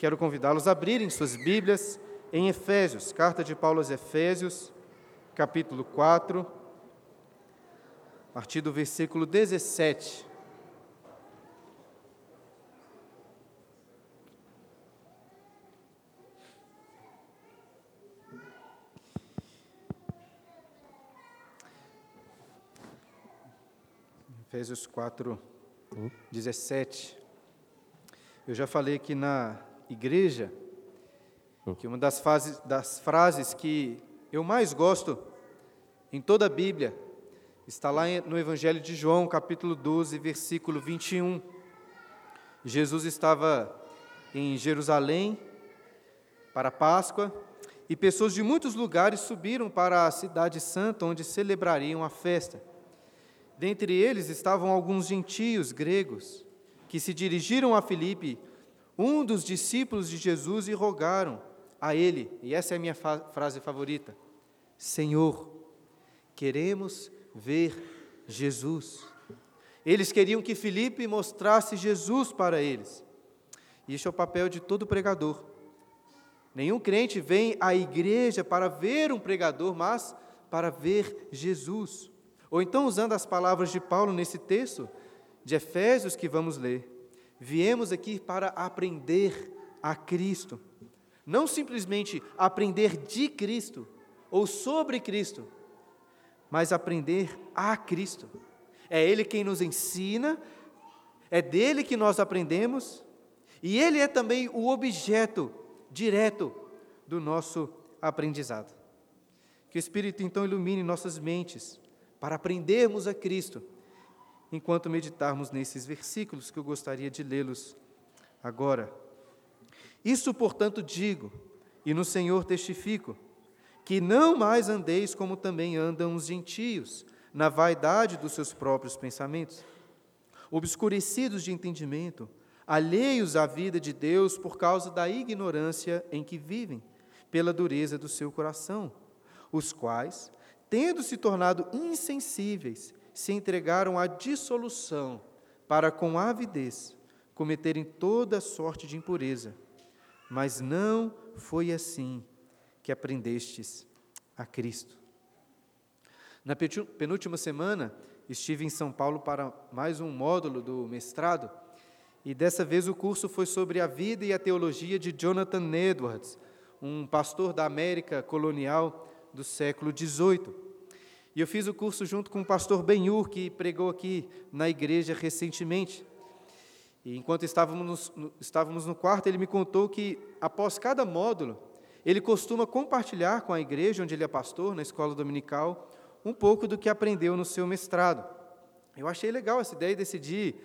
Quero convidá-los a abrirem suas Bíblias em Efésios, carta de Paulo aos Efésios, capítulo 4, a partir do versículo 17. Efésios 4, 17. Eu já falei aqui na igreja que uma das, fases, das frases que eu mais gosto em toda a Bíblia está lá no Evangelho de João, capítulo 12, versículo 21. Jesus estava em Jerusalém para a Páscoa e pessoas de muitos lugares subiram para a cidade santa onde celebrariam a festa. Dentre eles estavam alguns gentios gregos que se dirigiram a Filipe, um dos discípulos de Jesus, e rogaram a ele, e essa é a minha frase favorita: Senhor, queremos ver Jesus. Eles queriam que Filipe mostrasse Jesus para eles. E este é o papel de todo pregador. Nenhum crente vem à igreja para ver um pregador, mas para ver Jesus. Ou então, usando as palavras de Paulo nesse texto de Efésios que vamos ler, viemos aqui para aprender a Cristo. Não simplesmente aprender de Cristo ou sobre Cristo, mas aprender a Cristo. É Ele quem nos ensina, é dele que nós aprendemos, e Ele é também o objeto direto do nosso aprendizado. Que o Espírito então ilumine nossas mentes para aprendermos a Cristo, enquanto meditarmos nesses versículos que eu gostaria de lê-los agora. Isso, portanto, digo, e no Senhor testifico, que não mais andeis como também andam os gentios, na vaidade dos seus próprios pensamentos, obscurecidos de entendimento, alheios à vida de Deus por causa da ignorância em que vivem, pela dureza do seu coração, os quais, tendo se tornado insensíveis, se entregaram à dissolução, para com avidez cometerem toda sorte de impureza. Mas não foi assim que aprendestes a Cristo. Na penúltima semana, estive em São Paulo para mais um módulo do mestrado, e dessa vez o curso foi sobre a vida e a teologia de Jonathan Edwards, um pastor da América colonial do século XVIII. E eu fiz o curso junto com o pastor Benhur, que pregou aqui na igreja recentemente. E enquanto estávamos no, estávamos no quarto, ele me contou que, após cada módulo, ele costuma compartilhar com a igreja onde ele é pastor, na escola dominical, um pouco do que aprendeu no seu mestrado. Eu achei legal essa ideia e decidi,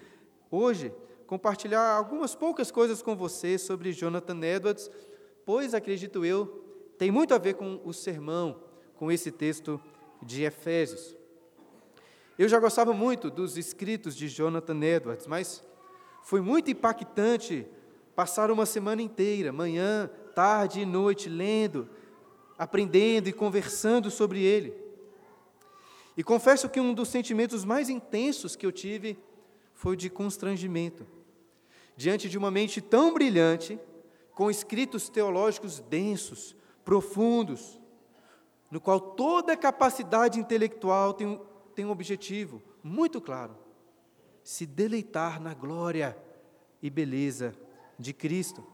hoje, compartilhar algumas poucas coisas com você sobre Jonathan Edwards, pois, acredito eu, tem muito a ver com o sermão, com esse texto de Efésios. Eu já gostava muito dos escritos de Jonathan Edwards, mas foi muito impactante passar uma semana inteira, manhã, tarde e noite, lendo, aprendendo e conversando sobre ele. E confesso que um dos sentimentos mais intensos que eu tive foi o de constrangimento. Diante de uma mente tão brilhante, com escritos teológicos densos, profundos, no qual toda capacidade intelectual tem um, tem um objetivo muito claro: se deleitar na glória e beleza de Cristo.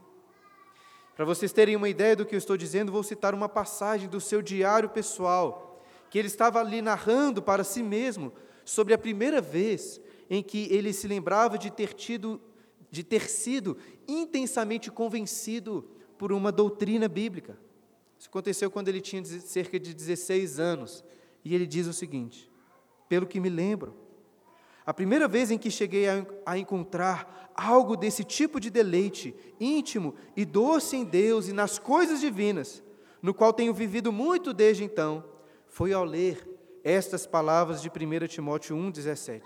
Para vocês terem uma ideia do que eu estou dizendo, vou citar uma passagem do seu diário pessoal, que ele estava ali narrando para si mesmo sobre a primeira vez em que ele se lembrava de ter tido de ter sido intensamente convencido por uma doutrina bíblica. Isso aconteceu quando ele tinha cerca de 16 anos. E ele diz o seguinte: pelo que me lembro, a primeira vez em que cheguei a, a, encontrar algo desse tipo de deleite íntimo e doce em Deus e nas coisas divinas, no qual tenho vivido muito desde então, foi ao ler estas palavras de 1 Timóteo 1,17.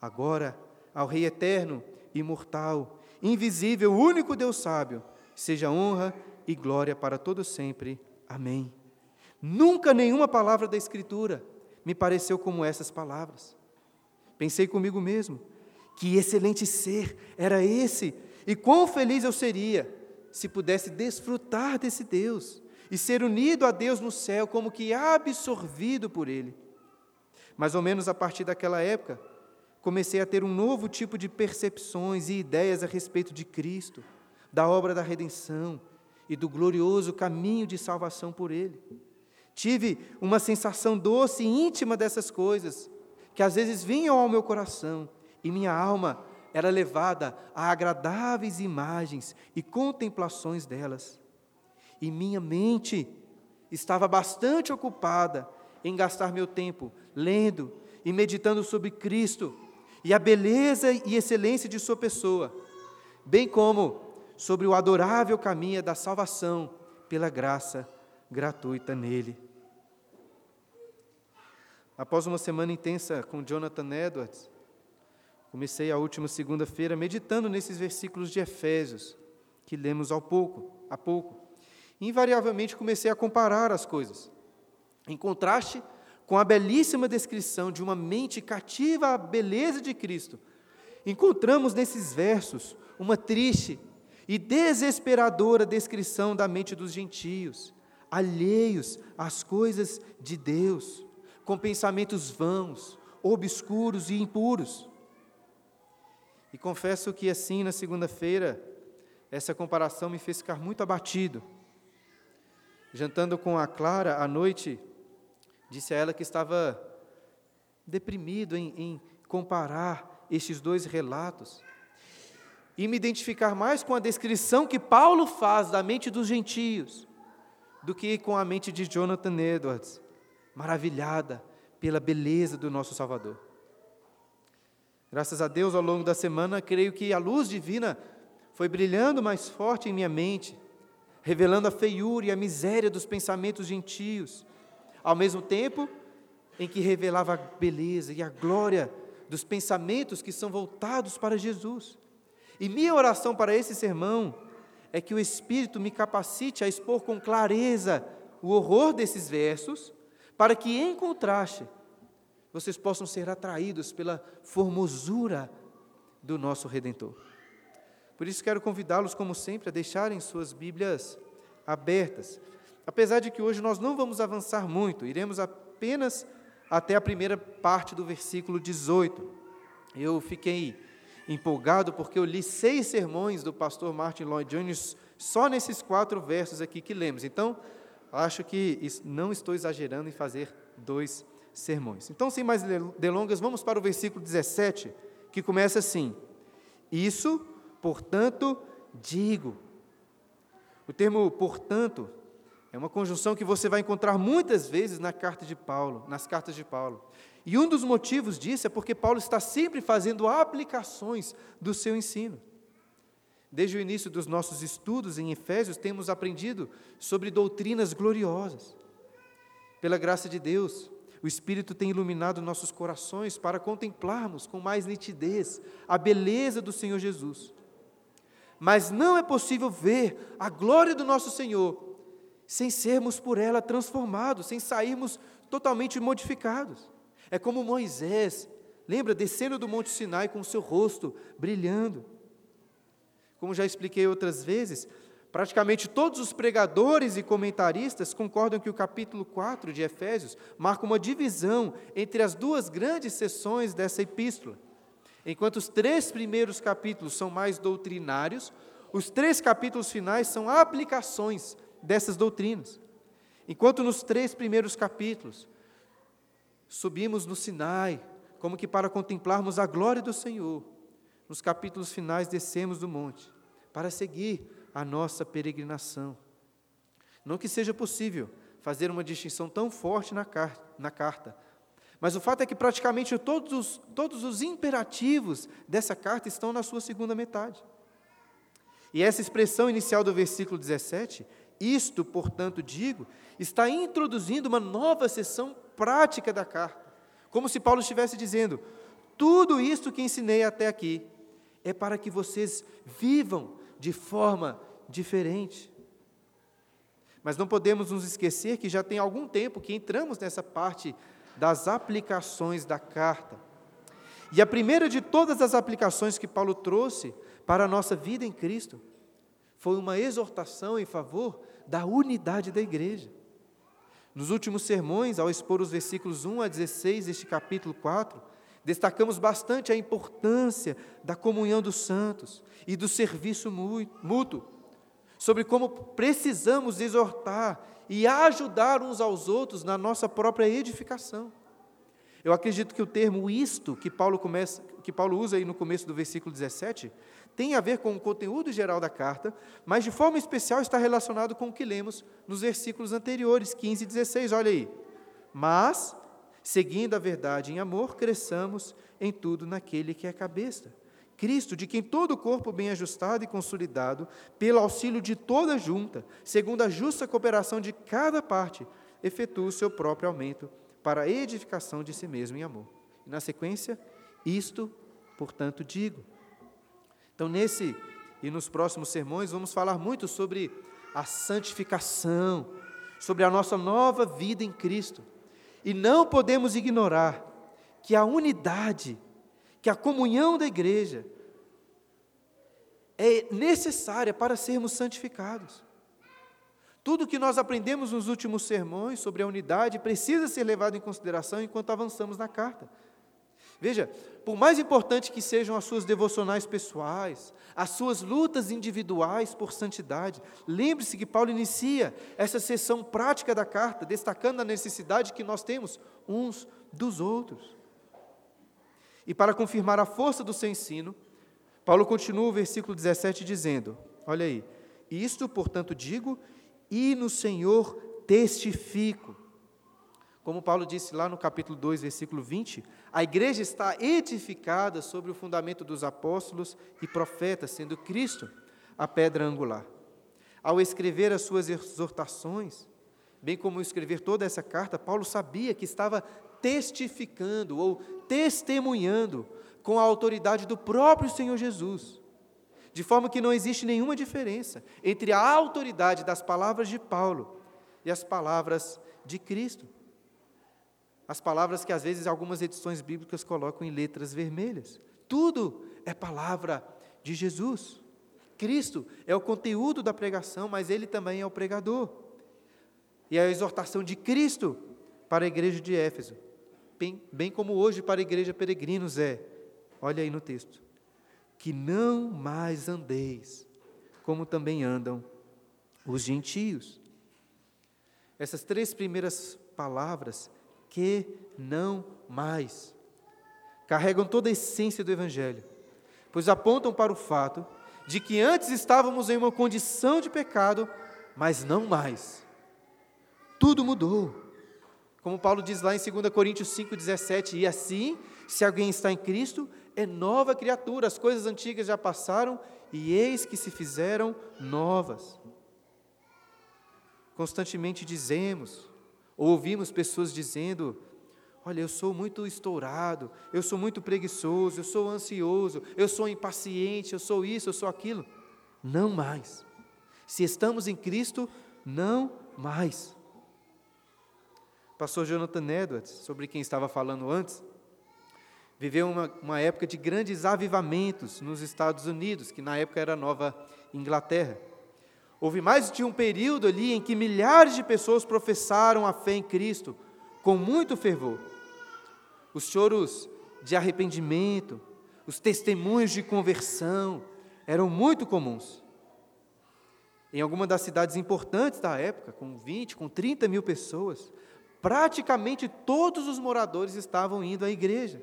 Agora, ao Rei eterno, imortal, invisível, único Deus sábio, seja honra e glória para todos sempre. Amém. Nunca nenhuma palavra da Escritura me pareceu como essas palavras. Pensei comigo mesmo, que excelente ser era esse, e quão feliz eu seria se pudesse desfrutar desse Deus e ser unido a Deus no céu, como que absorvido por Ele. Mais ou menos a partir daquela época, comecei a ter um novo tipo de percepções e ideias a respeito de Cristo, da obra da redenção e do glorioso caminho de salvação por Ele. Tive uma sensação doce e íntima dessas coisas, que às vezes vinham ao meu coração, e minha alma era levada a agradáveis imagens e contemplações delas. E minha mente estava bastante ocupada em gastar meu tempo lendo e meditando sobre Cristo e a beleza e excelência de Sua pessoa, bem como sobre o adorável caminho da salvação pela graça gratuita nele. Após uma semana intensa com Jonathan Edwards, comecei a última segunda-feira meditando nesses versículos de Efésios que lemos ao pouco, há pouco. Invariavelmente comecei a comparar as coisas, em contraste com a belíssima descrição de uma mente cativa à beleza de Cristo. Encontramos nesses versos uma triste e desesperadora descrição da mente dos gentios, alheios às coisas de Deus, com pensamentos vãos, obscuros e impuros. E confesso que assim, na segunda-feira, essa comparação me fez ficar muito abatido. Jantando com a Clara à noite, disse a ela que estava deprimido em, em comparar estes dois relatos e me identificar mais com a descrição que Paulo faz da mente dos gentios do que com a mente de Jonathan Edwards, maravilhada pela beleza do nosso Salvador. Graças a Deus, ao longo da semana, creio que a luz divina foi brilhando mais forte em minha mente, revelando a feiura e a miséria dos pensamentos gentios, ao mesmo tempo em que revelava a beleza e a glória dos pensamentos que são voltados para Jesus. E minha oração para esse sermão é que o Espírito me capacite a expor com clareza o horror desses versos, para que, em contraste, vocês possam ser atraídos pela formosura do nosso Redentor. Por isso, quero convidá-los, como sempre, a deixarem suas Bíblias abertas. Apesar de que hoje nós não vamos avançar muito, iremos apenas até a primeira parte do versículo 18. Eu fiquei empolgado porque eu li seis sermões do pastor Martin Lloyd Jones só nesses quatro versos aqui que lemos. Então, acho que não estou exagerando em fazer dois sermões. Então, sem mais delongas, vamos para o versículo 17, que começa assim: Isso, portanto, digo. O termo portanto é uma conjunção que você vai encontrar muitas vezes na carta de Paulo, nas cartas de Paulo. E um dos motivos disso é porque Paulo está sempre fazendo aplicações do seu ensino. Desde o início dos nossos estudos em Efésios, temos aprendido sobre doutrinas gloriosas. Pela graça de Deus, o Espírito tem iluminado nossos corações para contemplarmos com mais nitidez a beleza do Senhor Jesus. Mas não é possível ver a glória do nosso Senhor sem sermos por ela transformados, sem sairmos totalmente modificados. É como Moisés, lembra, descendo do Monte Sinai com o seu rosto brilhando. Como já expliquei outras vezes, praticamente todos os pregadores e comentaristas concordam que o capítulo 4 de Efésios marca uma divisão entre as duas grandes seções dessa epístola. Enquanto os três primeiros capítulos são mais doutrinários, os três capítulos finais são aplicações dessas doutrinas. Enquanto nos três primeiros capítulos subimos no Sinai, como que para contemplarmos a glória do Senhor. Nos capítulos finais, descemos do monte para seguir a nossa peregrinação. Não que seja possível fazer uma distinção tão forte na, car na carta, mas o fato é que praticamente todos os, todos os imperativos dessa carta estão na sua segunda metade. E essa expressão inicial do versículo 17, isto, portanto, digo, está introduzindo uma nova seção prática da carta. Como se Paulo estivesse dizendo: tudo isto que ensinei até aqui é para que vocês vivam de forma diferente. Mas não podemos nos esquecer que já tem algum tempo que entramos nessa parte das aplicações da carta. E a primeira de todas as aplicações que Paulo trouxe para a nossa vida em Cristo foi uma exortação em favor da unidade da igreja. Nos últimos sermões, ao expor os versículos 1 a 16 deste capítulo 4, destacamos bastante a importância da comunhão dos santos e do serviço mútuo, sobre como precisamos exortar e ajudar uns aos outros na nossa própria edificação. Eu acredito que o termo isto que Paulo, começa, que Paulo usa aí no começo do versículo 17 tem a ver com o conteúdo geral da carta, mas de forma especial está relacionado com o que lemos nos versículos anteriores, 15 e 16. Olha aí. Mas, seguindo a verdade em amor, cresçamos em tudo naquele que é cabeça. Cristo, de quem todo o corpo bem ajustado e consolidado, pelo auxílio de toda junta, segundo a justa cooperação de cada parte, efetua o seu próprio aumento para a edificação de si mesmo em amor. E na sequência, isto, portanto, digo. Então, nesse e nos próximos sermões, vamos falar muito sobre a santificação, sobre a nossa nova vida em Cristo. E não podemos ignorar que a unidade, que a comunhão da igreja é necessária para sermos santificados. Tudo que nós aprendemos nos últimos sermões sobre a unidade precisa ser levado em consideração enquanto avançamos na carta. Veja, por mais importante que sejam as suas devocionais pessoais, as suas lutas individuais por santidade, lembre-se que Paulo inicia essa sessão prática da carta, destacando a necessidade que nós temos uns dos outros. E para confirmar a força do seu ensino, Paulo continua o versículo 17 dizendo: Olha aí, isto, portanto, digo e no Senhor testifico. Como Paulo disse lá no capítulo 2, versículo 20, a igreja está edificada sobre o fundamento dos apóstolos e profetas, sendo Cristo a pedra angular. Ao escrever as suas exortações, bem como escrever toda essa carta, Paulo sabia que estava testificando ou testemunhando com a autoridade do próprio Senhor Jesus de forma que não existe nenhuma diferença entre a autoridade das palavras de Paulo e as palavras de Cristo. As palavras que às vezes algumas edições bíblicas colocam em letras vermelhas. Tudo é palavra de Jesus. Cristo é o conteúdo da pregação, mas ele também é o pregador. E a exortação de Cristo para a igreja de Éfeso, bem, bem como hoje para a igreja peregrinos é, olha aí no texto, que não mais andeis, como também andam os gentios. Essas três primeiras palavras, que não mais, carregam toda a essência do Evangelho, pois apontam para o fato de que antes estávamos em uma condição de pecado, mas não mais. Tudo mudou. Como Paulo diz lá em 2 Coríntios 5,17, e assim, se alguém está em Cristo, é nova criatura, as coisas antigas já passaram e eis que se fizeram novas. Constantemente dizemos, ou ouvimos pessoas dizendo: Olha, eu sou muito estourado, eu sou muito preguiçoso, eu sou ansioso, eu sou impaciente, eu sou isso, eu sou aquilo. Não mais. Se estamos em Cristo, não mais. Pastor Jonathan Edwards, sobre quem estava falando antes, viveu uma, uma época de grandes avivamentos nos Estados Unidos, que na época era Nova Inglaterra. Houve mais de um período ali em que milhares de pessoas professaram a fé em Cristo com muito fervor. Os choros de arrependimento, os testemunhos de conversão eram muito comuns. Em alguma das cidades importantes da época, com 20, com 30 mil pessoas, praticamente todos os moradores estavam indo à igreja.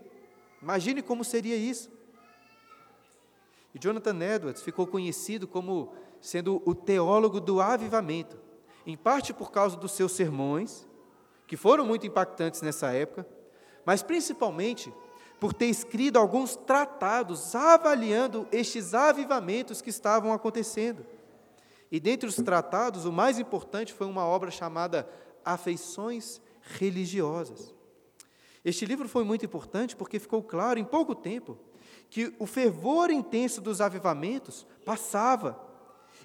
Imagine como seria isso. E Jonathan Edwards ficou conhecido como sendo o teólogo do avivamento, em parte por causa dos seus sermões, que foram muito impactantes nessa época, mas principalmente por ter escrito alguns tratados avaliando estes avivamentos que estavam acontecendo. E dentre os tratados, o mais importante foi uma obra chamada Afeições Religiosas. Este livro foi muito importante porque ficou claro em pouco tempo que o fervor intenso dos avivamentos passava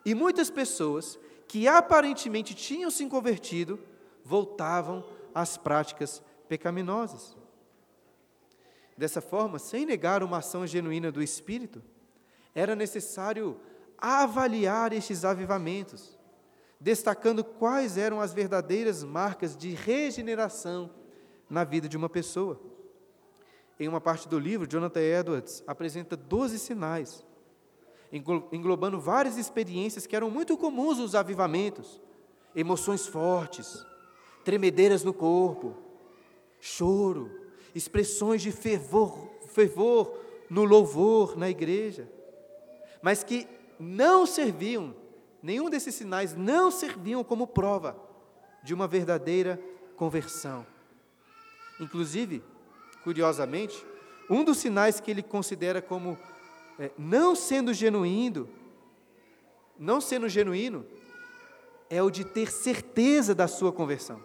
e muitas pessoas que aparentemente tinham se convertido voltavam às práticas pecaminosas. Dessa forma, sem negar uma ação genuína do Espírito, era necessário avaliar estes avivamentos, destacando quais eram as verdadeiras marcas de regeneração na vida de uma pessoa. Em uma parte do livro, Jonathan Edwards apresenta 12 sinais, englobando várias experiências que eram muito comuns nos avivamentos: emoções fortes, tremedeiras no corpo, choro, expressões de fervor, fervor no louvor na igreja, mas que não serviam, nenhum desses sinais não serviam como prova de uma verdadeira conversão. Inclusive, curiosamente, um dos sinais que ele considera como é, não sendo genuíno, não sendo genuíno, é o de ter certeza da sua conversão.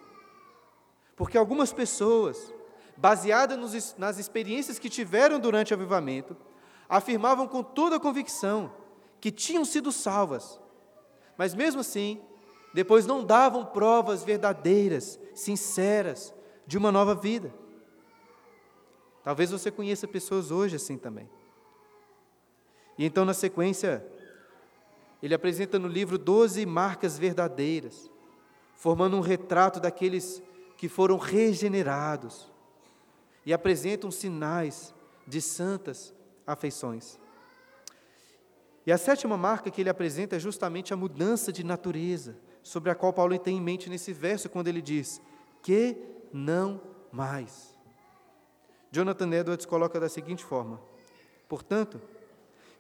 Porque algumas pessoas, baseadas nas experiências que tiveram durante o avivamento, afirmavam com toda a convicção que tinham sido salvas, mas mesmo assim, depois não davam provas verdadeiras, sinceras, de uma nova vida. Talvez você conheça pessoas hoje assim também. E então, na sequência, ele apresenta no livro 12 marcas verdadeiras, formando um retrato daqueles que foram regenerados e apresentam sinais de santas afeições. E a sétima marca que ele apresenta é justamente a mudança de natureza, sobre a qual Paulo tem em mente nesse verso, quando ele diz: que não mais. Jonathan Edwards coloca da seguinte forma: portanto,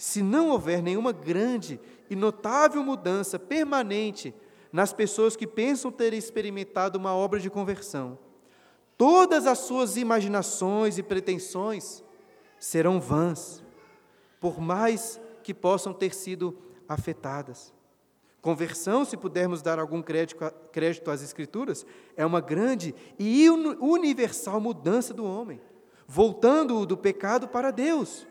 se não houver nenhuma grande e notável mudança permanente nas pessoas que pensam ter experimentado uma obra de conversão, todas as suas imaginações e pretensões serão vãs, por mais que possam ter sido afetadas. Conversão, se pudermos dar algum crédito, às Escrituras, é uma grande e universal mudança do homem, voltando-o do pecado para Deus.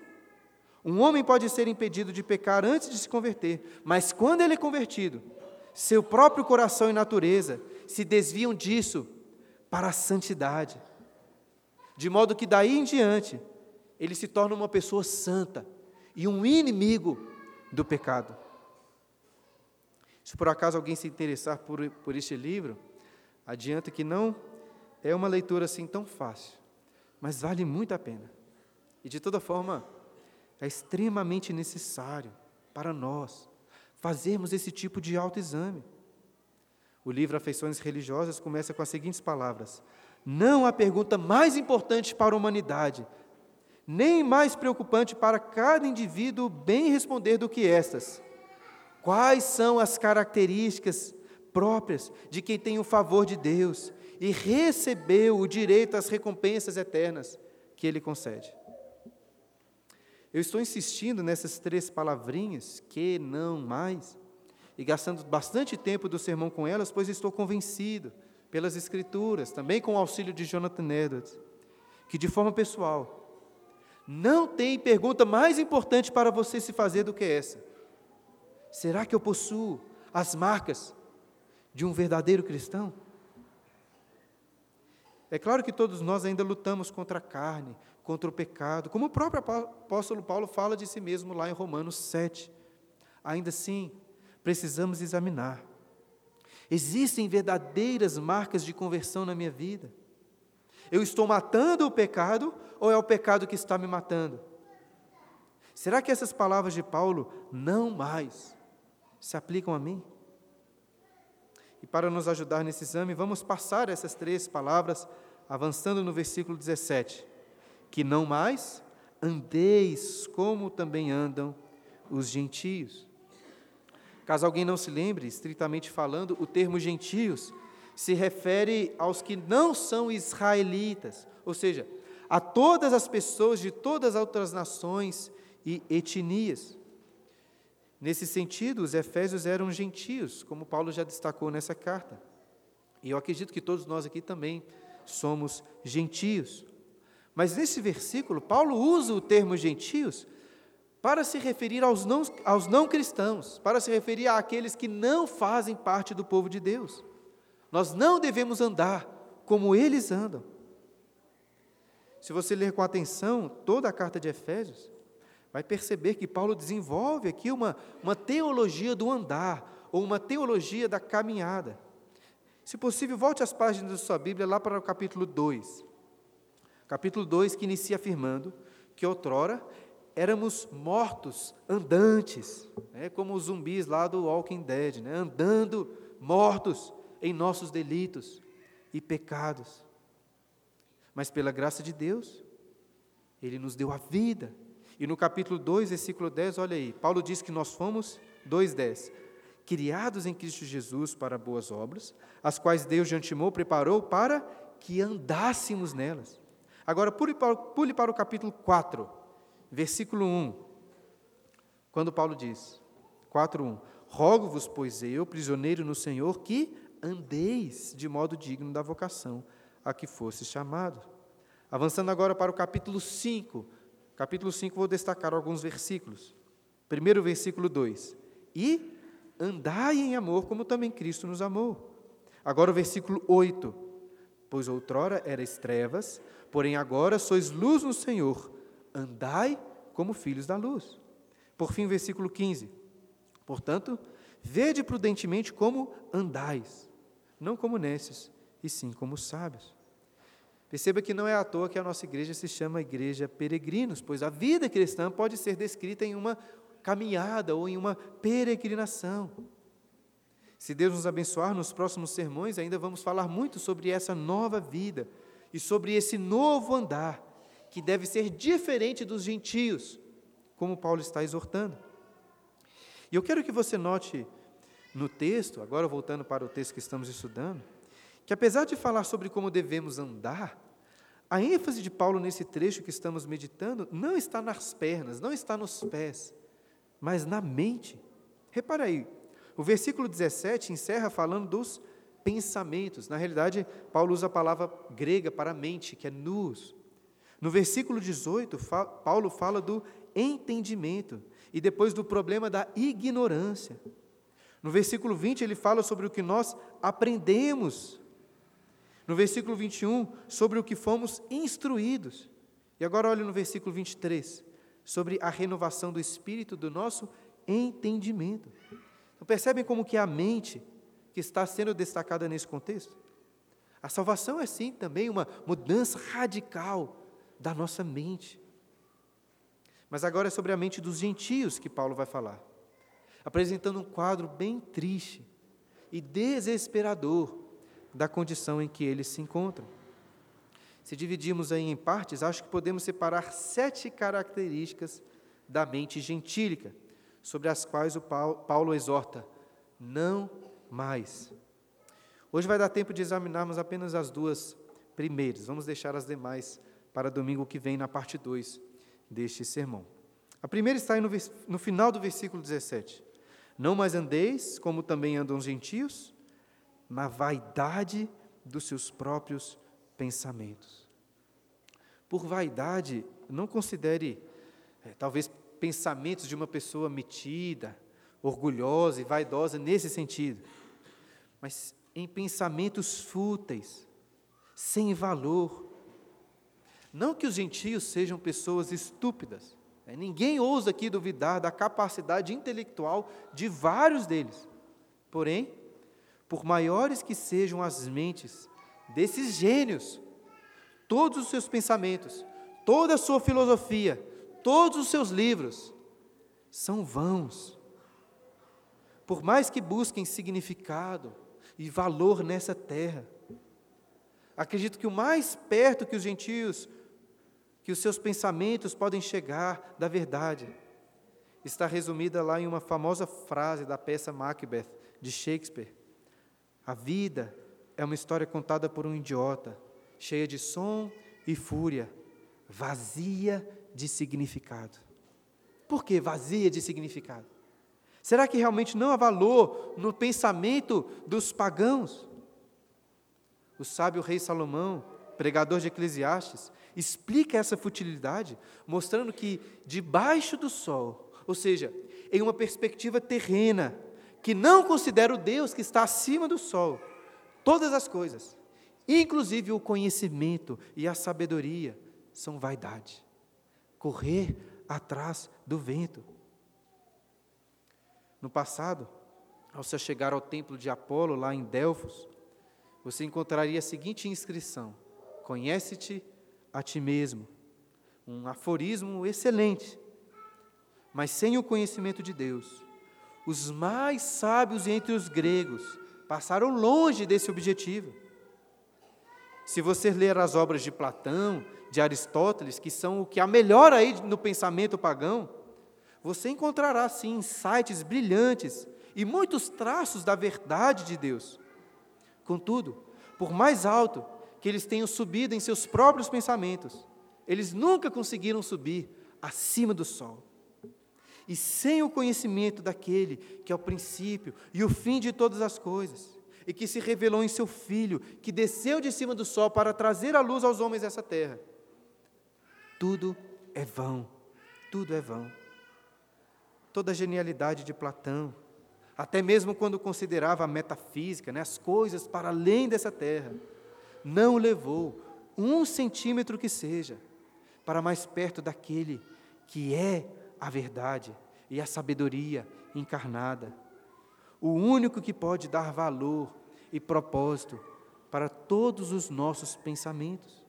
Um homem pode ser impedido de pecar antes de se converter, mas quando ele é convertido, seu próprio coração e natureza se desviam disso para a santidade. De modo que daí em diante, ele se torna uma pessoa santa e um inimigo do pecado. Se por acaso alguém se interessar por, por este livro, adianta que não é uma leitura assim tão fácil, mas vale muito a pena. E de toda forma, é extremamente necessário para nós fazermos esse tipo de autoexame. O livro Afeições Religiosas começa com as seguintes palavras: Não há pergunta mais importante para a humanidade nem mais preocupante para cada indivíduo bem responder do que estas. Quais são as características próprias de quem tem o favor de Deus e recebeu o direito às recompensas eternas que Ele concede? Eu estou insistindo nessas três palavrinhas, que não mais, e gastando bastante tempo do sermão com elas, pois estou convencido, pelas Escrituras, também com o auxílio de Jonathan Edwards, que de forma pessoal, não tem pergunta mais importante para você se fazer do que essa. Será que eu possuo as marcas de um verdadeiro cristão? É claro que todos nós ainda lutamos contra a carne, contra o pecado, como o próprio apóstolo Paulo fala de si mesmo lá em Romanos 7. Ainda assim, precisamos examinar. Existem verdadeiras marcas de conversão na minha vida? Eu estou matando o pecado ou é o pecado que está me matando? Será que essas palavras de Paulo, não mais, se aplicam a mim? E para nos ajudar nesse exame, vamos passar essas três palavras, avançando no versículo 17: que não mais andeis como também andam os gentios. Caso alguém não se lembre, estritamente falando, o termo gentios se refere aos que não são israelitas, ou seja, a todas as pessoas de todas as outras nações e etnias. Nesse sentido, os efésios eram gentios, como Paulo já destacou nessa carta. E eu acredito que todos nós aqui também somos gentios. Mas nesse versículo, Paulo usa o termo gentios para se referir aos não, aos não cristãos, para se referir àqueles que não fazem parte do povo de Deus. Nós não devemos andar como eles andam. Se você ler com atenção toda a carta de Efésios, vai perceber que Paulo desenvolve aqui uma, uma teologia do andar, ou uma teologia da caminhada. Se possível, volte as páginas da sua Bíblia lá para o capítulo 2. Capítulo 2 que inicia afirmando que outrora éramos mortos, andantes, né, como os zumbis lá do Walking Dead, né, andando mortos em nossos delitos e pecados. Mas pela graça de Deus, Ele nos deu a vida. E no capítulo 2, versículo 10, olha aí, Paulo diz que nós fomos, 2,10, criados em Cristo Jesus para boas obras, as quais Deus de antemão preparou para que andássemos nelas. Agora, pule para, pule para o capítulo 4, versículo 1, quando Paulo diz, 4:1, Rogo-vos, pois eu, prisioneiro no Senhor, que andeis de modo digno da vocação a que fosse chamado. Avançando agora para o capítulo 5. Capítulo 5, vou destacar alguns versículos. Primeiro versículo 2. E andai em amor, como também Cristo nos amou. Agora o versículo 8. Pois outrora erais trevas, porém agora sois luz no Senhor. Andai como filhos da luz. Por fim, versículo 15. Portanto, vede prudentemente como andais, não como nesses, e sim como sábios. Perceba que não é à toa que a nossa igreja se chama Igreja Peregrinos, pois a vida cristã pode ser descrita em uma caminhada ou em uma peregrinação. Se Deus nos abençoar, nos próximos sermões ainda vamos falar muito sobre essa nova vida e sobre esse novo andar, que deve ser diferente dos gentios, como Paulo está exortando. E eu quero que você note no texto, agora voltando para o texto que estamos estudando, que apesar de falar sobre como devemos andar, a ênfase de Paulo nesse trecho que estamos meditando não está nas pernas, não está nos pés, mas na mente. Repara aí, o versículo 17 encerra falando dos pensamentos. Na realidade, Paulo usa a palavra grega para mente, que é nous. No versículo 18, Paulo fala do entendimento e depois do problema da ignorância. No versículo 20, ele fala sobre o que nós aprendemos. No versículo 21, sobre o que fomos instruídos. E agora olhe no versículo 23 sobre a renovação do espírito do nosso entendimento. Então, percebem como que é a mente que está sendo destacada nesse contexto? A salvação é sim também uma mudança radical da nossa mente. Mas agora é sobre a mente dos gentios que Paulo vai falar, apresentando um quadro bem triste e desesperador da condição em que eles se encontram. Se dividirmos aí em partes, acho que podemos separar sete características da mente gentílica, sobre as quais o Paulo, exorta: não mais. Hoje vai dar tempo de examinarmos apenas as duas primeiras, vamos deixar as demais para domingo que vem, na parte 2 deste sermão. A primeira está aí no, no final do versículo 17. Não mais andeis, como também andam os gentios, na vaidade dos seus próprios pensamentos. Por vaidade, não considere, é, talvez, pensamentos de uma pessoa metida, orgulhosa e vaidosa nesse sentido, mas em pensamentos fúteis, sem valor. Não que os gentios sejam pessoas estúpidas, né? ninguém ousa aqui duvidar da capacidade intelectual de vários deles. Porém, por maiores que sejam as mentes desses gênios, todos os seus pensamentos, toda a sua filosofia, todos os seus livros são vãos. Por mais que busquem significado e valor nessa terra, acredito que o mais perto que os gentios, que os seus pensamentos podem chegar da verdade, está resumida lá em uma famosa frase da peça Macbeth de Shakespeare. A vida é uma história contada por um idiota, cheia de som e fúria, vazia de significado. Por que vazia de significado? Será que realmente não há valor no pensamento dos pagãos? O sábio rei Salomão, pregador de Eclesiastes, explica essa futilidade, mostrando que debaixo do sol, ou seja, em uma perspectiva terrena, que não considera o Deus que está acima do sol, Todas as coisas, inclusive o conhecimento e a sabedoria, são vaidade. Correr atrás do vento. No passado, ao se chegar ao templo de Apolo, lá em Delfos, você encontraria a seguinte inscrição: Conhece-te a ti mesmo. Um aforismo excelente. Mas sem o conhecimento de Deus, os mais sábios entre os gregos passaram longe desse objetivo. Se você ler as obras de Platão, de Aristóteles, que são o que há melhor aí no pensamento pagão, você encontrará sim insights brilhantes e muitos traços da verdade de Deus. Contudo, por mais alto que eles tenham subido em seus próprios pensamentos, eles nunca conseguiram subir acima do sol. E sem o conhecimento daquele que é o princípio e o fim de todas as coisas, e que se revelou em seu Filho, que desceu de cima do sol para trazer a luz aos homens dessa terra, tudo é vão, tudo é vão. Toda a genialidade de Platão, até mesmo quando considerava a metafísica, né, as coisas para além dessa terra, não levou um centímetro que seja para mais perto daquele que é a verdade e a sabedoria encarnada. O único que pode dar valor e propósito para todos os nossos pensamentos.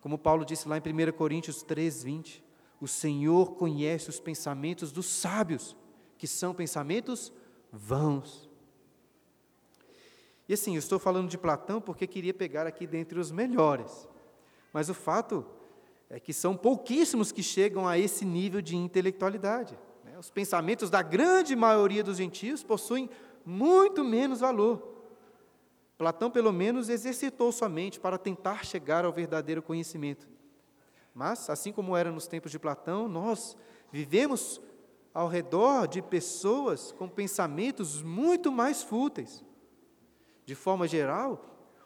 Como Paulo disse lá em 1 Coríntios 3, 20: O Senhor conhece os pensamentos dos sábios que são pensamentos vãos. E assim, eu estou falando de Platão porque queria pegar aqui dentre os melhores. Mas o fato é que são pouquíssimos que chegam a esse nível de intelectualidade. Né? Os pensamentos da grande maioria dos gentios possuem muito menos valor. Platão, pelo menos, exercitou sua mente para tentar chegar ao verdadeiro conhecimento. Mas, assim como era nos tempos de Platão, nós vivemos ao redor de pessoas com pensamentos muito mais fúteis. De forma geral,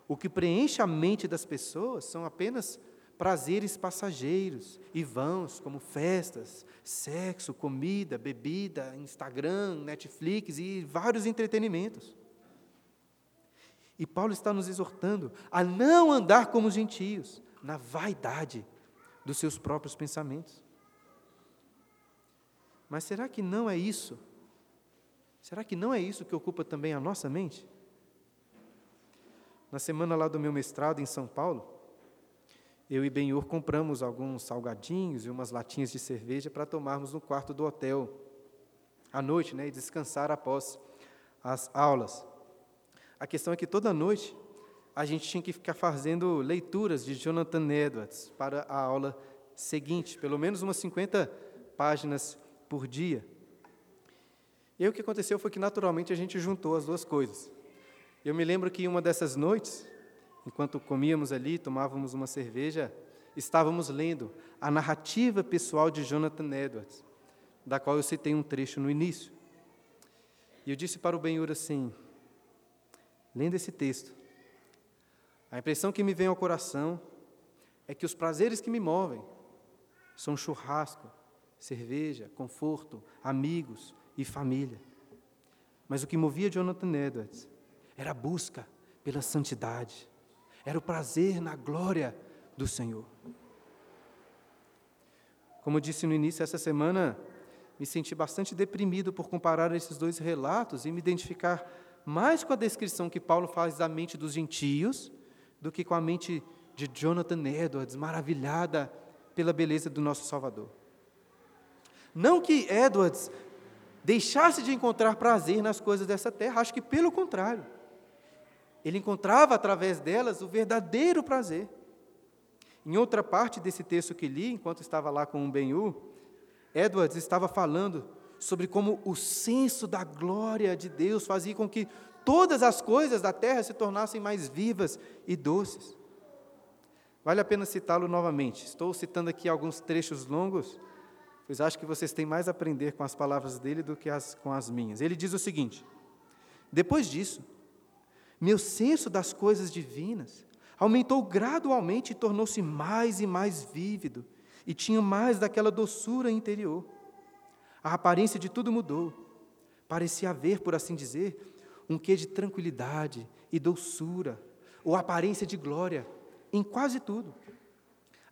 o que preenche a mente das pessoas são apenas prazeres passageiros e vãos, como festas, sexo, comida, bebida, Instagram, Netflix e vários entretenimentos. E Paulo está nos exortando a não andar como os gentios, na vaidade dos seus próprios pensamentos. Mas será que não é isso? Será que não é isso que ocupa também a nossa mente? Na semana lá do meu mestrado em São Paulo, eu e Benhur compramos alguns salgadinhos e umas latinhas de cerveja para tomarmos no quarto do hotel à noite, né, e descansar após as aulas. A questão é que toda noite a gente tinha que ficar fazendo leituras de Jonathan Edwards para a aula seguinte, pelo menos umas 50 páginas por dia. E o que aconteceu foi que naturalmente a gente juntou as duas coisas. Eu me lembro que uma dessas noites, enquanto comíamos ali, tomávamos uma cerveja, estávamos lendo a narrativa pessoal de Jonathan Edwards, da qual eu citei um trecho no início. E eu disse para o Benhur assim, lendo esse texto, a impressão que me vem ao coração é que os prazeres que me movem são churrasco, cerveja, conforto, amigos e família. Mas o que movia Jonathan Edwards era a busca pela santidade, era o prazer na glória do Senhor. Como eu disse no início, essa semana me senti bastante deprimido por comparar esses dois relatos e me identificar mais com a descrição que Paulo faz da mente dos gentios do que com a mente de Jonathan Edwards, maravilhada pela beleza do nosso Salvador. Não que Edwards deixasse de encontrar prazer nas coisas dessa terra, acho que pelo contrário. Ele encontrava através delas o verdadeiro prazer. Em outra parte desse texto que li, enquanto estava lá com o Benhu, Edwards estava falando sobre como o senso da glória de Deus fazia com que todas as coisas da terra se tornassem mais vivas e doces. Vale a pena citá-lo novamente. Estou citando aqui alguns trechos longos, pois acho que vocês têm mais a aprender com as palavras dele do que as, com as minhas. Ele diz o seguinte: Depois disso, meu senso das coisas divinas aumentou gradualmente e tornou-se mais e mais vívido, e tinha mais daquela doçura interior. A aparência de tudo mudou. Parecia haver, por assim dizer, um quê de tranquilidade e doçura, ou aparência de glória em quase tudo.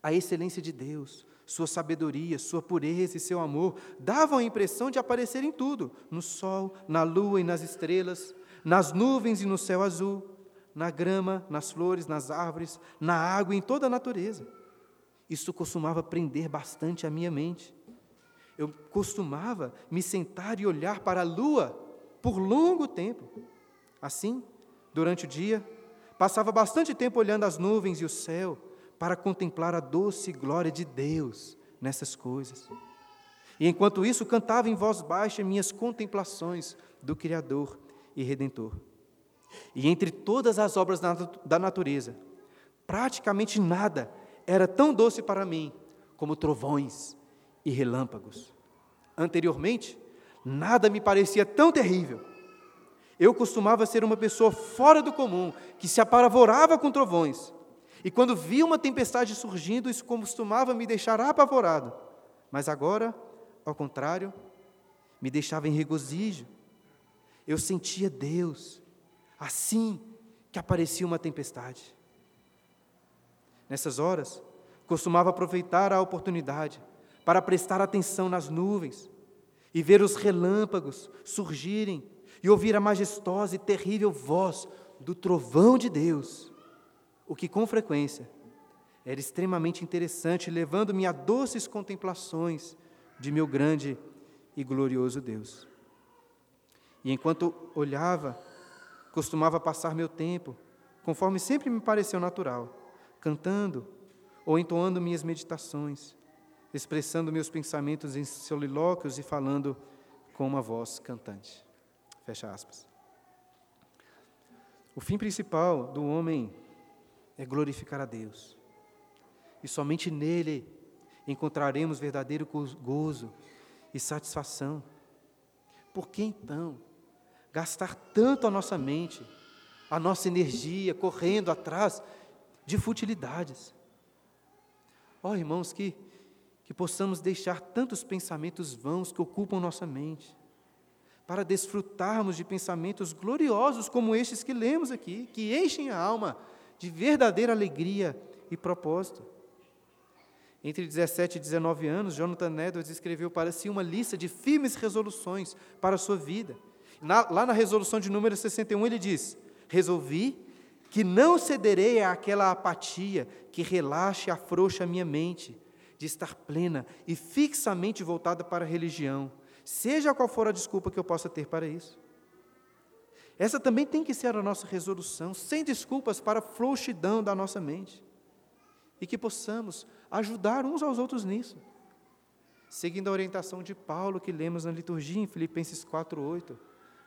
A excelência de Deus Sua sabedoria, sua pureza e seu amor davam a impressão de aparecer em tudo: no sol, na lua e nas estrelas, nas nuvens e no céu azul, na grama, nas flores, nas árvores, na água e em toda a natureza. Isso costumava prender bastante a minha mente. Eu costumava me sentar e olhar para a lua por longo tempo. Assim, durante o dia, passava bastante tempo olhando as nuvens e o céu para contemplar a doce glória de Deus nessas coisas. E enquanto isso, cantava em voz baixa minhas contemplações do Criador e Redentor. E entre todas as obras da natureza, praticamente nada era tão doce para mim como trovões e relâmpagos. Anteriormente, nada me parecia tão terrível. Eu costumava ser uma pessoa fora do comum, que se apavorava com trovões. E quando via uma tempestade surgindo, isso costumava me deixar apavorado. Mas agora, ao contrário, me deixava em regozijo. Eu sentia Deus, assim que aparecia uma tempestade. Nessas horas, costumava aproveitar a oportunidade para prestar atenção nas nuvens e ver os relâmpagos surgirem e ouvir a majestosa e terrível voz do trovão de Deus, o que com frequência era extremamente interessante, levando-me a doces contemplações de meu grande e glorioso Deus. E enquanto olhava, costumava passar meu tempo, conforme sempre me pareceu natural, cantando ou entoando minhas meditações, expressando meus pensamentos em solilóquios e falando com uma voz cantante. Fecha aspas. O fim principal do homem é glorificar a Deus. E somente nele encontraremos verdadeiro gozo e satisfação. Por que então gastar tanto a nossa mente, a nossa energia, correndo atrás de futilidades? Ó oh, irmãos, que que possamos deixar tantos pensamentos vãos que ocupam nossa mente, para desfrutarmos de pensamentos gloriosos como estes que lemos aqui, que enchem a alma de verdadeira alegria e propósito. Entre 17 e 19 anos, Jonathan Edwards escreveu para si uma lista de firmes resoluções para a sua vida. Na, lá na resolução de número 61, ele diz: Resolvi que não cederei àquela apatia que relaxa e afrouxa a minha mente, de estar plena e fixamente voltada para a religião, seja qual for a desculpa que eu possa ter para isso. Essa também tem que ser a nossa resolução, sem desculpas para a frouxidão da nossa mente. E que possamos ajudar uns aos outros nisso. Seguindo a orientação de Paulo que lemos na liturgia em Filipenses 4:8.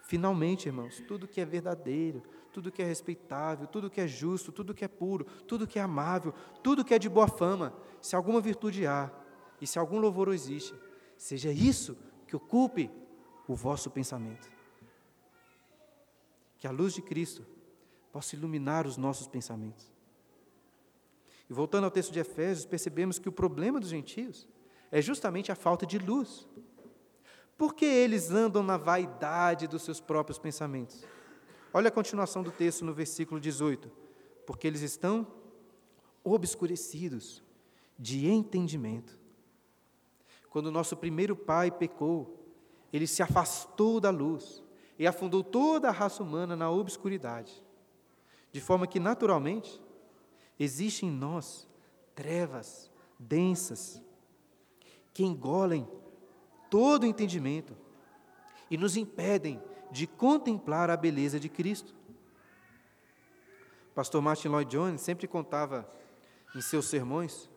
Finalmente, irmãos, tudo que é verdadeiro, tudo que é respeitável, tudo que é justo, tudo que é puro, tudo que é amável, tudo que é de boa fama, se alguma virtude há e se algum louvor existe, seja isso que ocupe o vosso pensamento. Que a luz de Cristo possa iluminar os nossos pensamentos. E voltando ao texto de Efésios, percebemos que o problema dos gentios é justamente a falta de luz. Porque eles andam na vaidade dos seus próprios pensamentos. Olha a continuação do texto no versículo 18. Porque eles estão obscurecidos de entendimento. Quando nosso primeiro pai pecou, ele se afastou da luz e afundou toda a raça humana na obscuridade, de forma que, naturalmente, existem em nós trevas densas que engolem todo o entendimento e nos impedem de contemplar a beleza de Cristo. pastor Martin Lloyd Jones sempre contava em seus sermões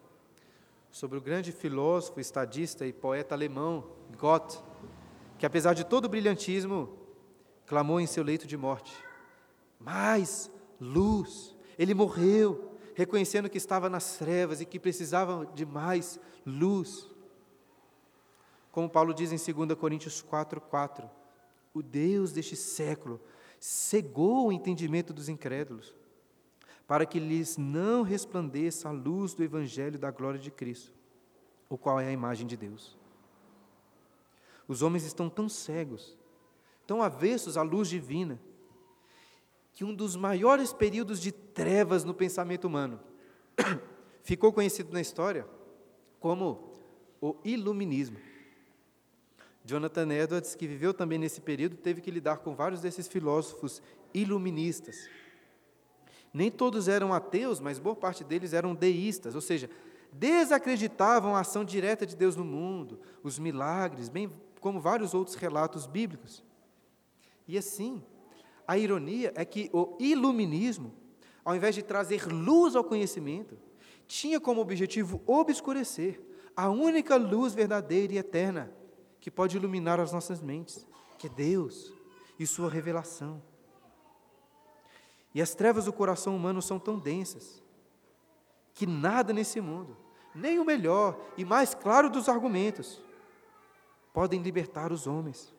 sobre o grande filósofo, estadista e poeta alemão Goethe, que apesar de todo o brilhantismo, clamou em seu leito de morte: mais luz. Ele morreu, reconhecendo que estava nas trevas e que precisava de mais luz. Como Paulo diz em 2 Coríntios 4, 4, o Deus deste século cegou o entendimento dos incrédulos, para que lhes não resplandeça a luz do Evangelho da glória de Cristo, o qual é a imagem de Deus. Os homens estão tão cegos, tão avessos à luz divina, que um dos maiores períodos de trevas no pensamento humano ficou conhecido na história como o iluminismo. Jonathan Edwards, que viveu também nesse período, teve que lidar com vários desses filósofos iluministas. Nem todos eram ateus, mas boa parte deles eram deístas, ou seja, desacreditavam a ação direta de Deus no mundo, os milagres, bem como vários outros relatos bíblicos. E assim, a ironia é que o iluminismo, ao invés de trazer luz ao conhecimento, tinha como objetivo obscurecer a única luz verdadeira e eterna que pode iluminar as nossas mentes, que é Deus e Sua revelação. E as trevas do coração humano são tão densas que nada nesse mundo, nem o melhor e mais claro dos argumentos, podem libertar os homens.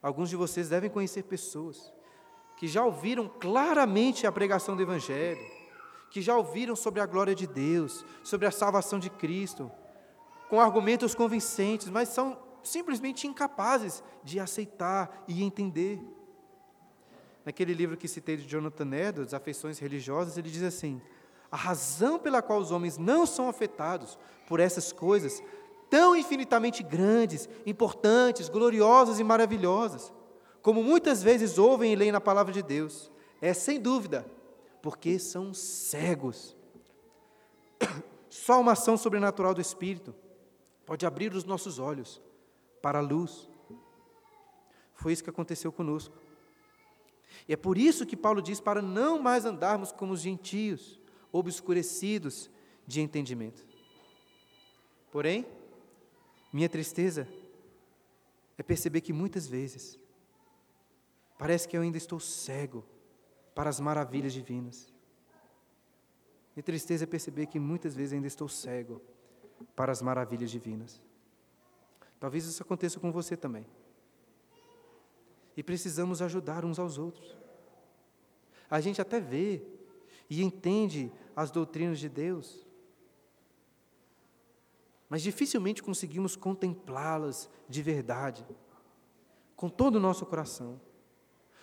Alguns de vocês devem conhecer pessoas que já ouviram claramente a pregação do Evangelho, que já ouviram sobre a glória de Deus, sobre a salvação de Cristo, com argumentos convincentes, mas são simplesmente incapazes de aceitar e entender. Naquele livro que citei de Jonathan Edwards, Afeições Religiosas, ele diz assim: a razão pela qual os homens não são afetados por essas coisas tão infinitamente grandes, importantes, gloriosas e maravilhosas, como muitas vezes ouvem e leem na palavra de Deus, é sem dúvida porque são cegos. Só uma ação sobrenatural do Espírito pode abrir os nossos olhos para a luz. Foi isso que aconteceu conosco. E é por isso que Paulo diz para não mais andarmos como os gentios, obscurecidos de entendimento. Porém, minha tristeza é perceber que muitas vezes parece que eu ainda estou cego para as maravilhas divinas. Minha tristeza é perceber que muitas vezes ainda estou cego para as maravilhas divinas. Talvez isso aconteça com você também. E precisamos ajudar uns aos outros. A gente até vê e entende as doutrinas de Deus, mas dificilmente conseguimos contemplá-las de verdade, com todo o nosso coração.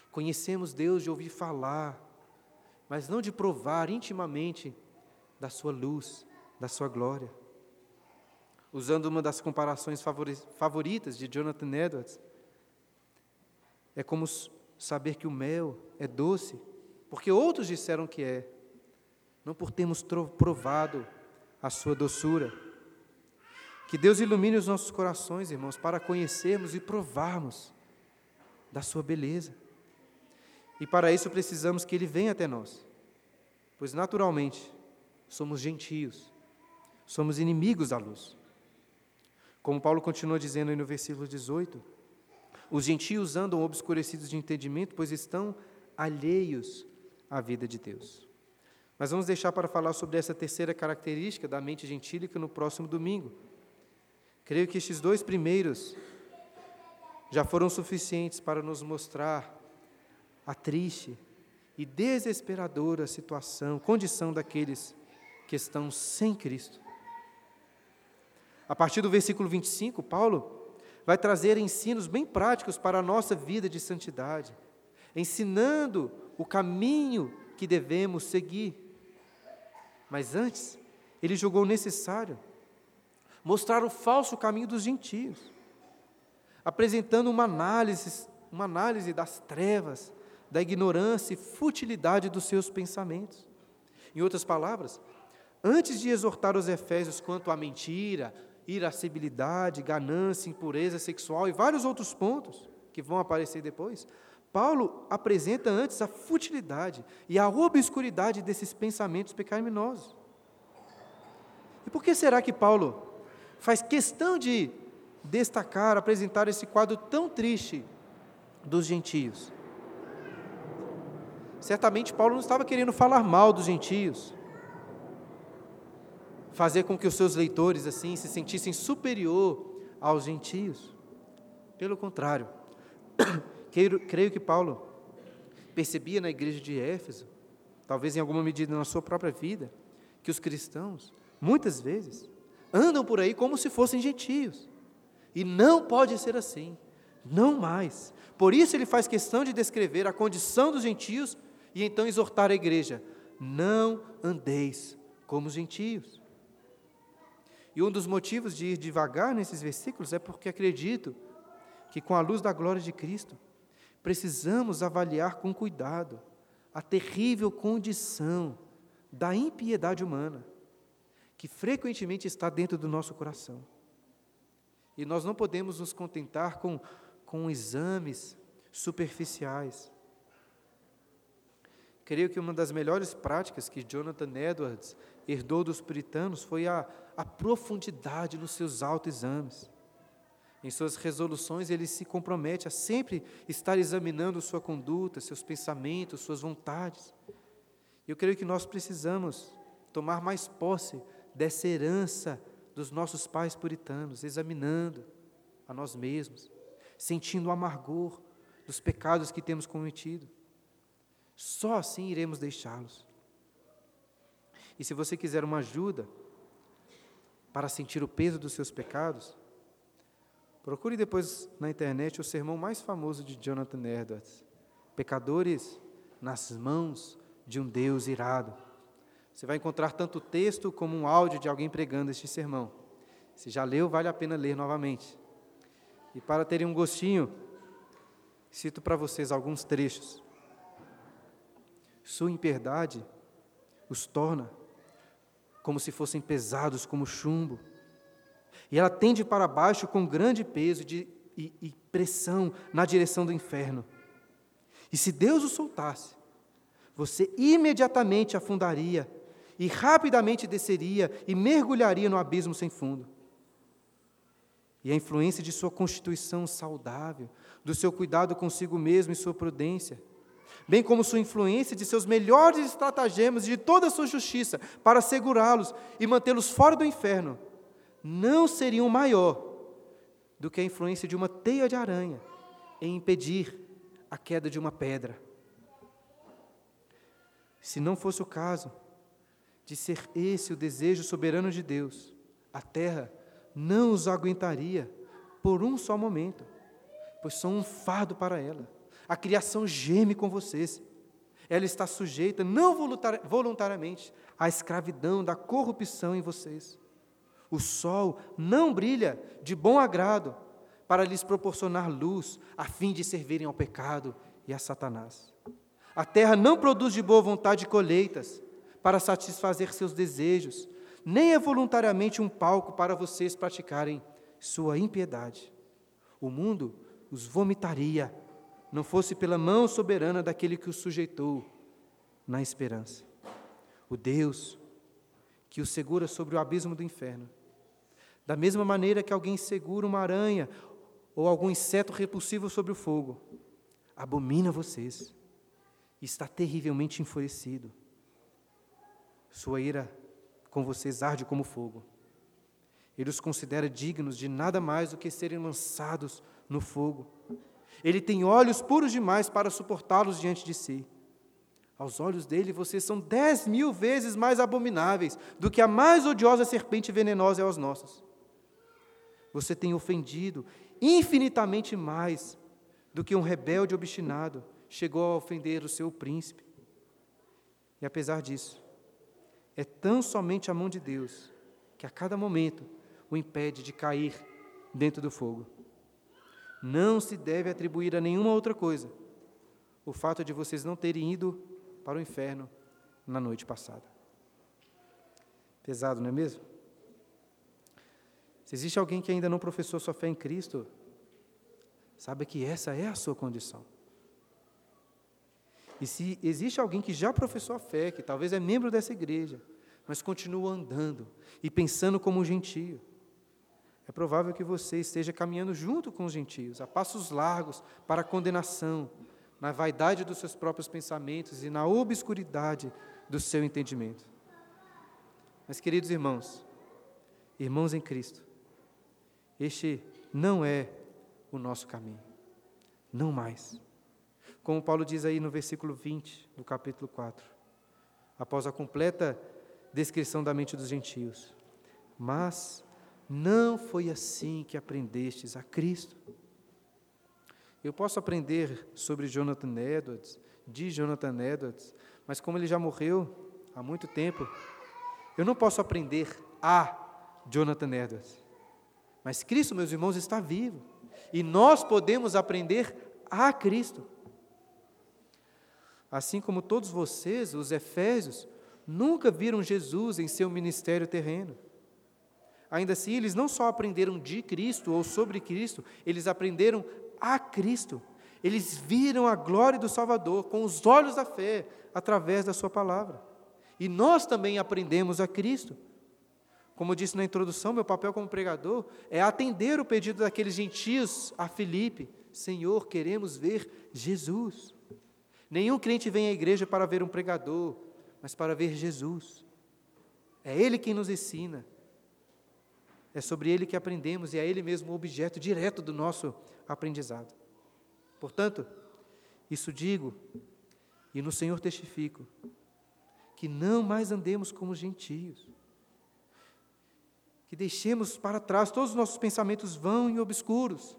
Conhecemos Deus de ouvir falar, mas não de provar intimamente da Sua luz, da Sua glória. Usando uma das comparações favoritas de Jonathan Edwards, é como saber que o mel é doce, porque outros disseram que é, não por termos provado a sua doçura. Que Deus ilumine os nossos corações, irmãos, para conhecermos e provarmos da sua beleza. E para isso precisamos que Ele venha até nós, pois naturalmente somos gentios, somos inimigos da luz. Como Paulo continua dizendo aí no versículo 18: os gentios andam obscurecidos de entendimento, pois estão alheios à vida de Deus. Mas vamos deixar para falar sobre essa terceira característica da mente gentílica no próximo domingo. Creio que estes dois primeiros já foram suficientes para nos mostrar a triste e desesperadora situação, condição daqueles que estão sem Cristo. A partir do versículo 25, Paulo vai trazer ensinos bem práticos para a nossa vida de santidade, ensinando o caminho que devemos seguir. Mas antes, ele julgou necessário mostrar o falso caminho dos gentios, apresentando uma análise, uma análise das trevas, da ignorância e futilidade dos seus pensamentos. Em outras palavras, antes de exortar os efésios quanto à mentira, irascibilidade, ganância, impureza sexual e vários outros pontos que vão aparecer depois, Paulo apresenta antes a futilidade e a obscuridade desses pensamentos pecaminosos. E por que será que Paulo faz questão de destacar, apresentar esse quadro tão triste dos gentios? Certamente Paulo não estava querendo falar mal dos gentios, fazer com que os seus leitores assim se sentissem superior aos gentios. Pelo contrário, creio, que Paulo percebia na igreja de Éfeso, talvez em alguma medida na sua própria vida, que os cristãos, muitas vezes, andam por aí como se fossem gentios. E não pode ser assim, não mais. Por isso ele faz questão de descrever a condição dos gentios e então exortar a igreja: não andeis como os gentios. E um dos motivos de ir devagar nesses versículos é porque acredito que, com a luz da glória de Cristo, precisamos avaliar com cuidado a terrível condição da impiedade humana, que frequentemente está dentro do nosso coração. E nós não podemos nos contentar com, com exames superficiais. Creio que uma das melhores práticas que Jonathan Edwards herdou dos puritanos foi a, a profundidade nos seus autoexames. Em suas resoluções, ele se compromete a sempre estar examinando sua conduta, seus pensamentos, suas vontades. Eu creio que nós precisamos tomar mais posse dessa herança dos nossos pais puritanos, examinando a nós mesmos, sentindo o amargor dos pecados que temos cometido. Só assim iremos deixá-los. E se você quiser uma ajuda para sentir o peso dos seus pecados, procure depois na internet o sermão mais famoso de Jonathan Edwards: Pecadores nas mãos de um Deus irado. Você vai encontrar tanto o texto como um áudio de alguém pregando este sermão. Se já leu, vale a pena ler novamente. E para terem um gostinho, cito para vocês alguns trechos. Sua impiedade os torna como se fossem pesados como chumbo. E ela tende para baixo com grande peso de, e, e pressão na direção do inferno. E se Deus o soltasse, você imediatamente afundaria e rapidamente desceria e mergulharia no abismo sem fundo. E a influência de sua constituição saudável, do seu cuidado consigo mesmo e sua prudência, bem como sua influência de seus melhores estratagemas e de toda a sua justiça para segurá-los e mantê-los fora do inferno, não seriam maior do que a influência de uma teia de aranha em impedir a queda de uma pedra. Se não fosse o caso, de ser esse o desejo soberano de Deus, a terra não os aguentaria por um só momento, pois são um fardo para ela. A criação geme com vocês. Ela está sujeita, não voluntariamente, à escravidão da corrupção em vocês. O sol não brilha de bom agrado para lhes proporcionar luz, a fim de servirem ao pecado e a Satanás. A terra não produz de boa vontade colheitas, para satisfazer seus desejos, nem é voluntariamente um palco para vocês praticarem sua impiedade. O mundo os vomitaria, não fosse pela mão soberana daquele que os sujeitou na esperança. O Deus que os segura sobre o abismo do inferno. Da mesma maneira que alguém segura uma aranha ou algum inseto repulsivo sobre o fogo, abomina vocês está terrivelmente enfurecido sua ira com vocês arde como fogo. Ele os considera dignos de nada mais do que serem lançados no fogo. Ele tem olhos puros demais para suportá-los diante de si. Aos olhos dele, vocês são dez mil vezes mais abomináveis do que a mais odiosa serpente venenosa é aos nossos. Você tem ofendido infinitamente mais do que um rebelde obstinado chegou a ofender o seu príncipe. E apesar disso, é tão somente a mão de Deus que a cada momento o impede de cair dentro do fogo. Não se deve atribuir a nenhuma outra coisa o fato de vocês não terem ido para o inferno na noite passada. Pesado, não é mesmo? Se existe alguém que ainda não professou sua fé em Cristo, saiba que essa é a sua condição. E se existe alguém que já professou a fé, que talvez é membro dessa igreja, mas continua andando e pensando como um gentio, é provável que você esteja caminhando junto com os gentios, a passos largos para a condenação, na vaidade dos seus próprios pensamentos e na obscuridade do seu entendimento. Mas, queridos irmãos, irmãos em Cristo, este não é o nosso caminho, não mais. Como Paulo diz aí no versículo 20 do capítulo 4. Após a completa descrição da mente dos gentios. Mas não foi assim que aprendestes a Cristo. Eu posso aprender sobre Jonathan Edwards, de Jonathan Edwards, mas como ele já morreu há muito tempo, eu não posso aprender a Jonathan Edwards. Mas Cristo, meus irmãos, está vivo. E nós podemos aprender a Cristo. Assim como todos vocês, os Efésios, nunca viram Jesus em seu ministério terreno. Ainda assim, eles não só aprenderam de Cristo ou sobre Cristo, eles aprenderam a Cristo. Eles viram a glória do Salvador com os olhos da fé, através da Sua palavra. E nós também aprendemos a Cristo. Como eu disse na introdução, meu papel como pregador é atender o pedido daqueles gentios a Filipe: Senhor, queremos ver Jesus. Nenhum crente vem à igreja para ver um pregador, mas para ver Jesus. É Ele quem nos ensina. É sobre Ele que aprendemos e é Ele mesmo o objeto direto do nosso aprendizado. Portanto, isso digo e no Senhor testifico, que não mais andemos como gentios que deixemos para trás todos os nossos pensamentos vão e obscuros,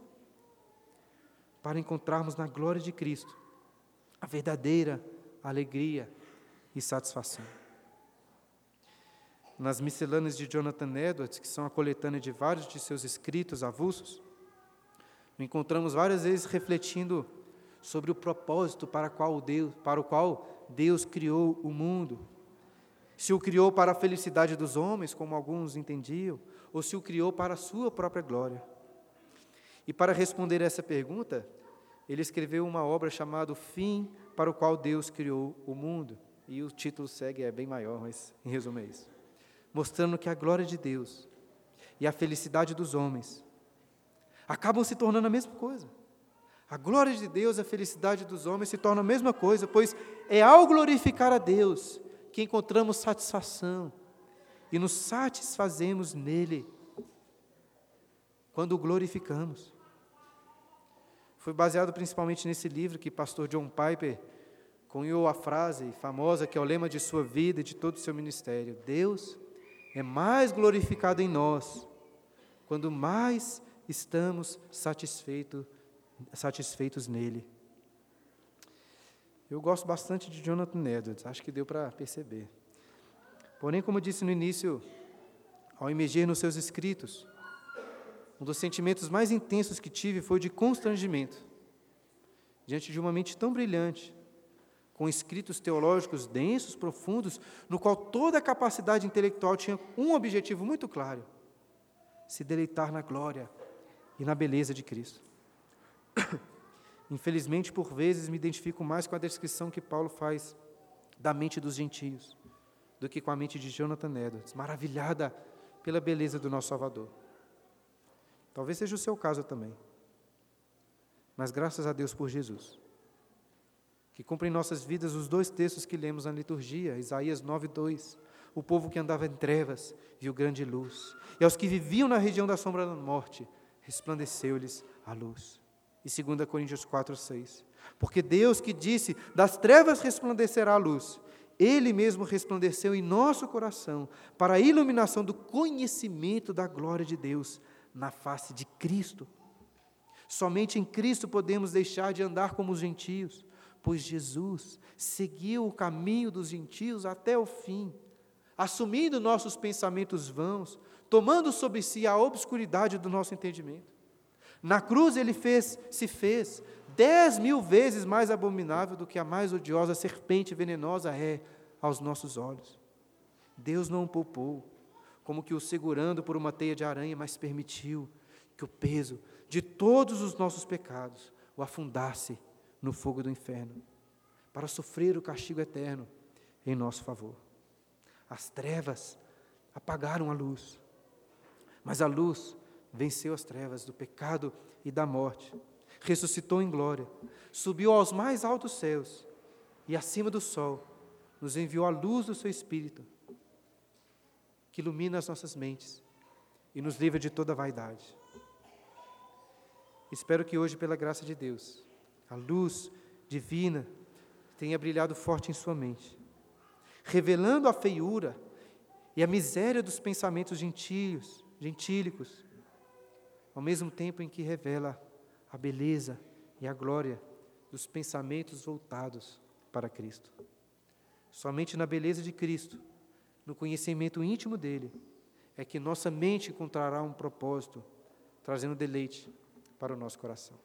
para encontrarmos na glória de Cristo a verdadeira alegria e satisfação. Nas miscelâneas de Jonathan Edwards, que são a coletânea de vários de seus escritos avulsos, encontramos várias vezes refletindo sobre o propósito para, qual Deus, para o qual Deus criou o mundo se o criou para a felicidade dos homens, como alguns entendiam, ou se o criou para a sua própria glória. E para responder essa pergunta, ele escreveu uma obra chamada Fim para o qual Deus criou o mundo. E o título segue, é bem maior, mas em resumo é isso. Mostrando que a glória de Deus e a felicidade dos homens acabam se tornando a mesma coisa. A glória de Deus e a felicidade dos homens se tornam a mesma coisa, pois é ao glorificar a Deus que encontramos satisfação e nos satisfazemos nele quando o glorificamos. Foi baseado principalmente nesse livro que pastor John Piper cunhou a frase famosa que é o lema de sua vida e de todo o seu ministério: Deus é mais glorificado em nós quando mais estamos satisfeito, satisfeitos nele. Eu gosto bastante de Jonathan Edwards, acho que deu para perceber. Porém, como disse no início, ao emergir nos seus escritos, um dos sentimentos mais intensos que tive foi de constrangimento, diante de uma mente tão brilhante, com escritos teológicos densos, profundos, no qual toda a capacidade intelectual tinha um objetivo muito claro: se deleitar na glória e na beleza de Cristo. Infelizmente, por vezes, me identifico mais com a descrição que Paulo faz da mente dos gentios do que com a mente de Jonathan Edwards, maravilhada pela beleza do nosso Salvador. Talvez seja o seu caso também. Mas graças a Deus por Jesus, que cumpre em nossas vidas os dois textos que lemos na liturgia, Isaías 9, 2. O povo que andava em trevas viu grande luz, e aos que viviam na região da sombra da morte, resplandeceu-lhes a luz e 2 Coríntios 4, 6. Porque Deus que disse: Das trevas resplandecerá a luz, Ele mesmo resplandeceu em nosso coração para a iluminação do conhecimento da glória de Deus na face de Cristo. Somente em Cristo podemos deixar de andar como os gentios, pois Jesus seguiu o caminho dos gentios até o fim, assumindo nossos pensamentos vãos, tomando sobre si a obscuridade do nosso entendimento. Na cruz ele fez, se fez dez mil vezes mais abominável do que a mais odiosa serpente venenosa é aos nossos olhos. Deus não o poupou, como que o segurando por uma teia de aranha, mas permitiu que o peso de todos os nossos pecados o afundasse no fogo do inferno, para sofrer o castigo eterno em nosso favor. As trevas apagaram a luz, mas a luz venceu as trevas do pecado e da morte, ressuscitou em glória, subiu aos mais altos céus e acima do sol nos enviou a luz do seu Espírito, que ilumina as nossas mentes e nos livra de toda vaidade. Espero que hoje, pela graça de Deus, a luz divina tenha brilhado forte em sua mente, revelando a feiura e a miséria dos pensamentos gentios, gentílicos, ao mesmo tempo em que revela a beleza e a glória dos pensamentos voltados para Cristo. Somente na beleza de Cristo, no conhecimento íntimo dele, é que nossa mente encontrará um propósito, trazendo deleite para o nosso coração.